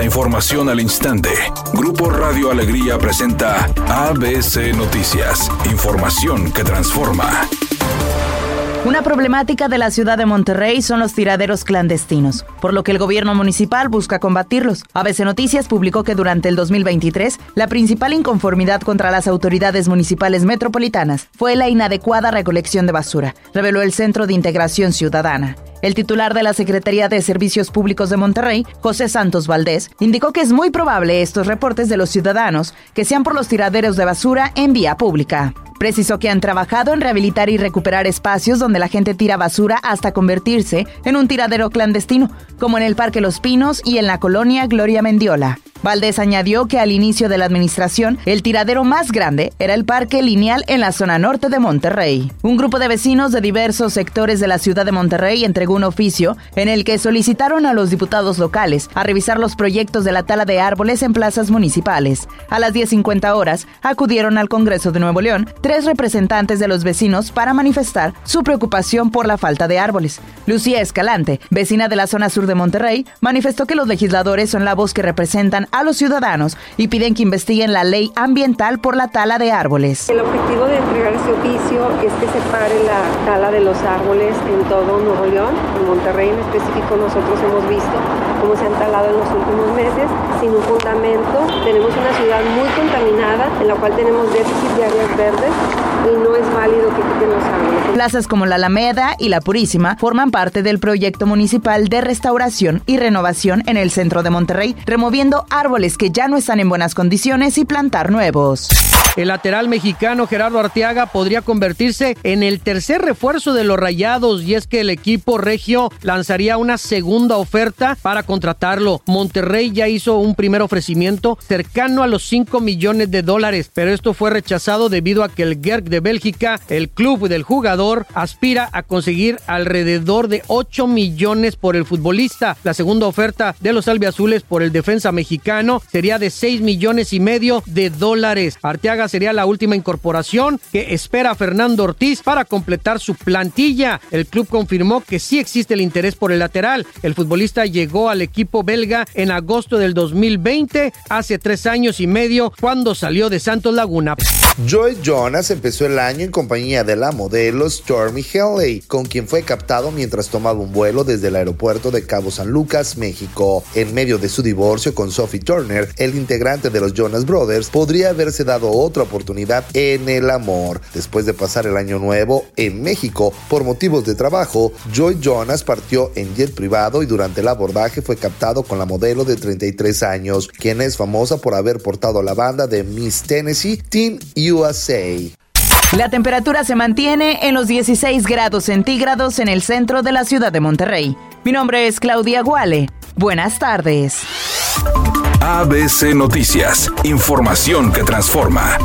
La información al instante. Grupo Radio Alegría presenta ABC Noticias. Información que transforma. Una problemática de la ciudad de Monterrey son los tiraderos clandestinos, por lo que el gobierno municipal busca combatirlos. ABC Noticias publicó que durante el 2023, la principal inconformidad contra las autoridades municipales metropolitanas fue la inadecuada recolección de basura, reveló el Centro de Integración Ciudadana. El titular de la Secretaría de Servicios Públicos de Monterrey, José Santos Valdés, indicó que es muy probable estos reportes de los ciudadanos que sean por los tiraderos de basura en vía pública. Precisó que han trabajado en rehabilitar y recuperar espacios donde la gente tira basura hasta convertirse en un tiradero clandestino, como en el Parque Los Pinos y en la colonia Gloria Mendiola. Valdés añadió que al inicio de la administración, el tiradero más grande era el Parque Lineal en la zona norte de Monterrey. Un grupo de vecinos de diversos sectores de la ciudad de Monterrey entregó un oficio en el que solicitaron a los diputados locales a revisar los proyectos de la tala de árboles en plazas municipales. A las 10.50 horas, acudieron al Congreso de Nuevo León tres representantes de los vecinos para manifestar su preocupación por la falta de árboles. Lucía Escalante, vecina de la zona sur de Monterrey, manifestó que los legisladores son la voz que representan a los ciudadanos y piden que investiguen la ley ambiental por la tala de árboles. El objetivo de entregar este oficio es que se pare la tala de los árboles en todo Nuevo León. En Monterrey en específico nosotros hemos visto cómo se han talado en los últimos meses sin un fundamento. Tenemos una ciudad muy contaminada en la cual tenemos déficit de áreas verdes y no es válido que quiten los árboles. Plazas como la Alameda y la Purísima forman parte del proyecto municipal de restauración y renovación en el centro de Monterrey, removiendo árboles que ya no están en buenas condiciones y plantar nuevos. El lateral mexicano Gerardo Arteaga podría convertirse en el tercer refuerzo de los Rayados y es que el equipo regio lanzaría una segunda oferta para contratarlo. Monterrey ya hizo un primer ofrecimiento cercano a los 5 millones de dólares, pero esto fue rechazado debido a que el Gerg de Bélgica, el club del jugador, aspira a conseguir alrededor de 8 millones por el futbolista. La segunda oferta de los albiazules por el defensa mexicano sería de 6 millones y medio de dólares. Arteaga sería la última incorporación que espera Fernando Ortiz para completar su plantilla. El club confirmó que sí existe el interés por el lateral. El futbolista llegó al equipo belga en agosto del 2020, hace tres años y medio, cuando salió de Santos Laguna. Joy Jonas empezó el año en compañía de la modelo Stormy Haley, con quien fue captado mientras tomaba un vuelo desde el aeropuerto de Cabo San Lucas, México. En medio de su divorcio con Sophie Turner, el integrante de los Jonas Brothers podría haberse dado otra oportunidad en el amor. Después de pasar el año nuevo en México por motivos de trabajo, Joy Jonas partió en jet privado y durante el abordaje fue captado con la modelo de 33 años, quien es famosa por haber portado la banda de Miss Tennessee Team USA. La temperatura se mantiene en los 16 grados centígrados en el centro de la ciudad de Monterrey. Mi nombre es Claudia Guale. Buenas tardes. ABC Noticias, información que transforma.